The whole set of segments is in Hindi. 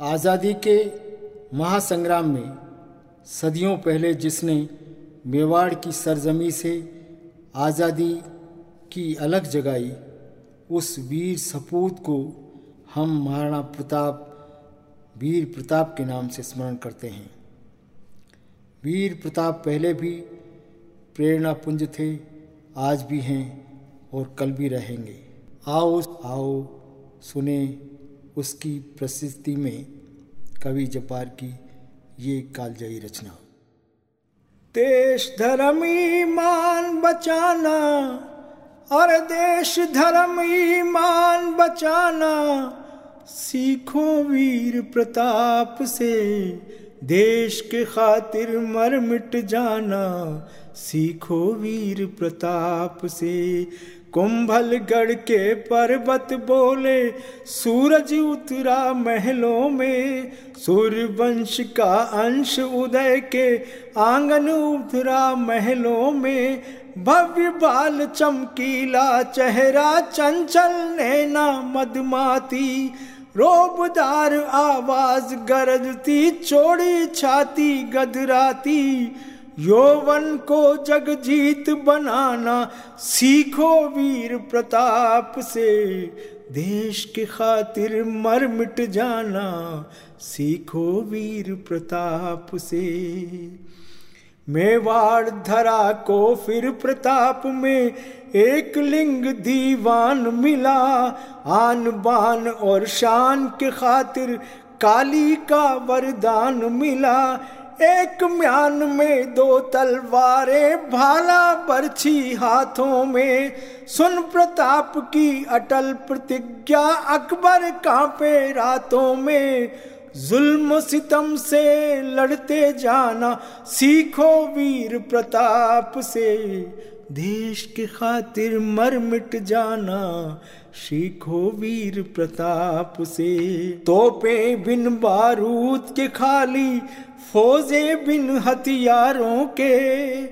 आज़ादी के महासंग्राम में सदियों पहले जिसने मेवाड़ की सरजमी से आज़ादी की अलग जगाई, उस वीर सपूत को हम महाराणा प्रताप, वीर प्रताप के नाम से स्मरण करते हैं। वीर प्रताप पहले भी प्रेरणा पुंज थे, आज भी हैं और कल भी रहेंगे। आओ आओ, सुने उसकी प्रसिद्धि में कवि जपार की ये कालजयी रचना। देश धर्म ईमान बचाना, और देश धर्म ईमान बचाना, सीखो वीर प्रताप से, देश के खातिर मर मिट जाना, सीखो वीर प्रताप से। कुंभलगढ़ के पर्वत बोले, सूरज उतरा महलों में, सूर्यवंश का अंश उदय के आँगन उतरा महलों में, भव्य बाल चमकीला चेहरा चंचल नैना मदमाती रोबदार आवाज़ गरजती चोड़ी छाती गदराती यौवन को जगजीत बनाना सीखो वीर प्रताप से। देश के खातिर मर मिट जाना सीखो वीर प्रताप से। मेवाड़ धरा को फिर प्रताप में एक लिंग दीवान मिला। आन बान और शान के खातिर काली का वरदान मिला। एक म्यान में दो तलवारें, भाला बरछी हाथों में। सुन प्रताप की अटल प्रतिज्ञा, अकबर कांपे रातों में। जुल्म सितम से लड़ते जाना, सीखो वीर प्रताप से। देश के खातिर मर मिट जाना सीखो वीर प्रताप से। तोपे बिन बारूद के खाली, फौजे बिन हथियारों के।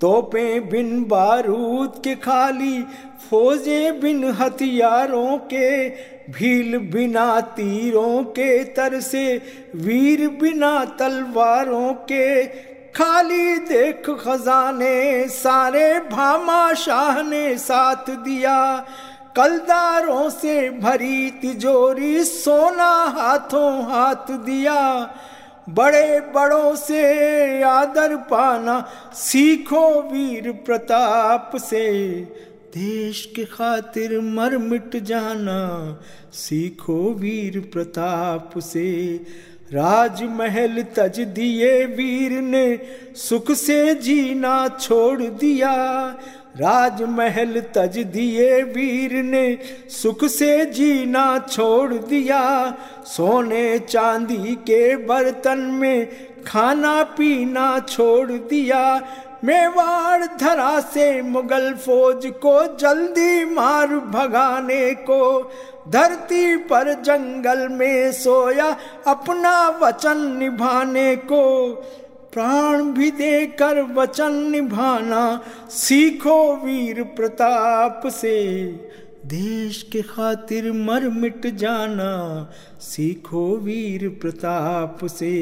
तोपे बिन बारूद के खाली, फौजे बिन हथियारों के। भील बिना तीरों के तर से, वीर बिना तलवारों के। खाली देख खजाने, सारे भामा शाह ने साथ दिया। कलदारों से भरी तिजोरी, सोना हाथों हाथ दिया। बड़े बड़ों से आदर पाना, सीखो वीर प्रताप से। देश के खातिर मर मिट जाना, सीखो वीर प्रताप से। राजमहल तज दिए वीर ने, सुख से जीना छोड़ दिया। राजमहल तज दिए वीर ने, सुख से जीना छोड़ दिया। सोने चांदी के बर्तन में खाना पीना छोड़ दिया। मेवाड़ धरा से मुगल फौज को जल्दी मार भगाने को, धरती पर जंगल में सोया अपना वचन निभाने को। प्राण भी देकर वचन निभाना सीखो वीर प्रताप से। देश के खातिर मर मिट जाना सीखो वीर प्रताप से।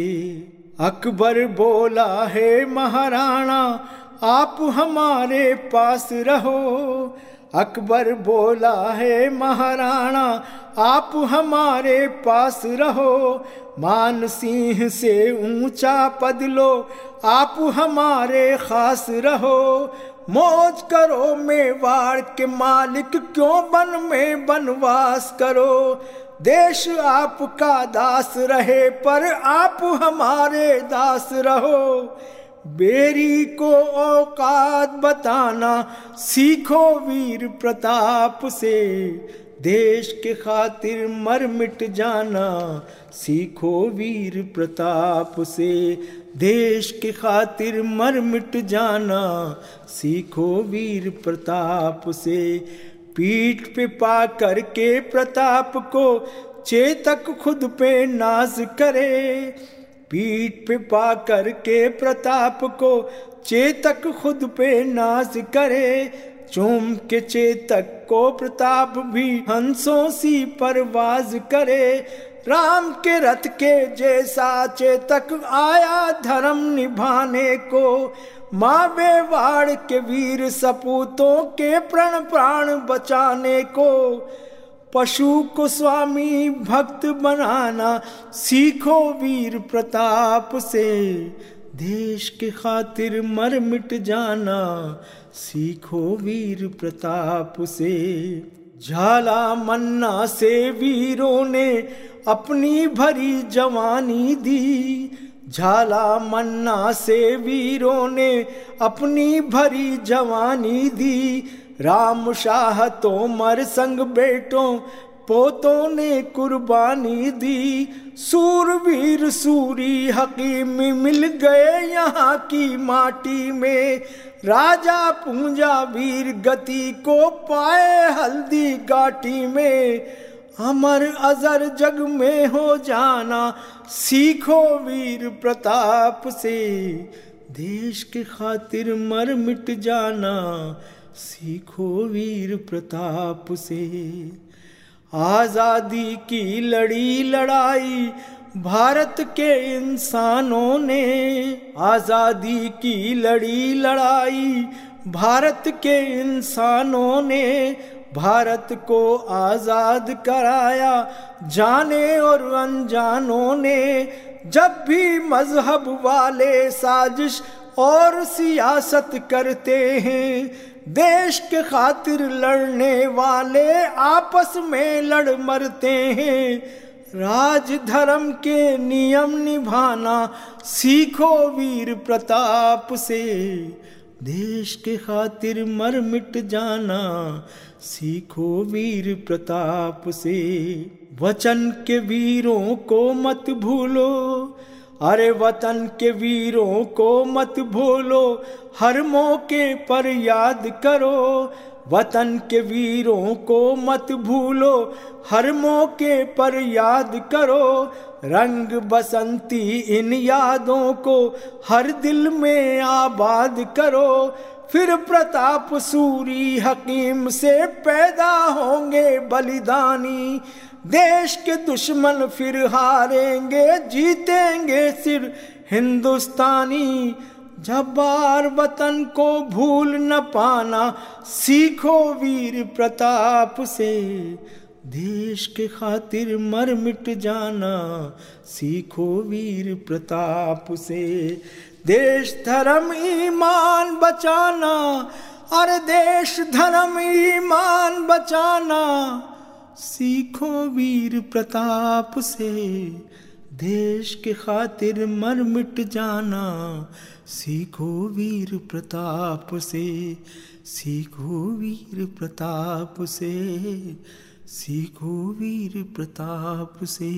अकबर बोला, है महाराणा, आप हमारे पास रहो। अकबर बोला, है महाराणा आप हमारे पास रहो। मान सिंह से ऊँचा पद लो। आप हमारे खास रहो। मौज करो मेवाड़ के मालिक। क्यों बन में बनवास करो? देश आपका दास रहे, पर आप हमारे दास रहो। बेरी को औकात बताना सीखो वीर प्रताप से। देश के खातिर मर मिट जाना, सीखो वीर प्रताप से। देश के खातिर मर मिट जाना, सीखो वीर प्रताप से। पीठ पे पा करके प्रताप को, चेतक खुद पे नाज करे। पीठ पे पा करके प्रताप को, चेतक खुद पे नाज करे। चूम के चेतक को प्रताप भी हंसों सी परवाज करे। राम के रथ के जैसा चेतक आया धर्म निभाने को। माँ बेवाड़ के वीर सपूतों के प्रण प्राण बचाने को। पशु को स्वामी भक्त बनाना, सीखो वीर प्रताप से। देश के खातिर मर मिट जाना, सीखो वीर प्रताप से। झाला मन्ना से वीरों ने अपनी भरी जवानी दी। झाला मन्ना से वीरों ने अपनी भरी जवानी दी। राम शाह तो मर संग बेटों पोतों ने कुर्बानी दी। सूरवीर सूरी हकीम मिल गए यहाँ की माटी में। राजा पूंजा वीर गति को पाए हल्दी गाटी में। अमर अजर जग में हो जाना, सीखो वीर प्रताप से। देश के खातिर मर मिट जाना, सीखो वीर प्रताप से। आज़ादी की लड़ी लड़ाई भारत के इंसानों ने। आज़ादी की लड़ी लड़ाई भारत के इंसानों ने। भारत को आज़ाद कराया जाने और अनजानों ने। जब भी मज़हब वाले साजिश और सियासत करते हैं देश के खातिर लड़ने वाले आपस में लड़ मरते हैं। राज धर्म के नियम निभाना सीखो वीर प्रताप से। देश के खातिर मर मिट जाना सीखो वीर प्रताप से। वचन के वीरों को मत भूलो अरे वतन के वीरों को मत भूलो, हर मौके पर याद करो। वतन के वीरों को मत भूलो, हर मौके पर याद करो। रंग बसंती इन यादों को हर दिल में आबाद करो। फिर प्रताप सूरी हकीम से पैदा होंगे बलिदानी। देश के दुश्मन फिर हारेंगे, जीतेंगे सिर। हिंदुस्तानी जब्बार वतन को भूल न पाना, सीखो वीर प्रताप से। देश के खातिर मर मिट जाना, सीखो वीर प्रताप से। देश धर्म ईमान बचाना, अरे देश धर्म ईमान बचाना। सीखो वीर प्रताप से, देश के खातिर मर मिट जाना। सीखो वीर प्रताप से, सीखो वीर प्रताप से, सीखो वीर प्रताप से।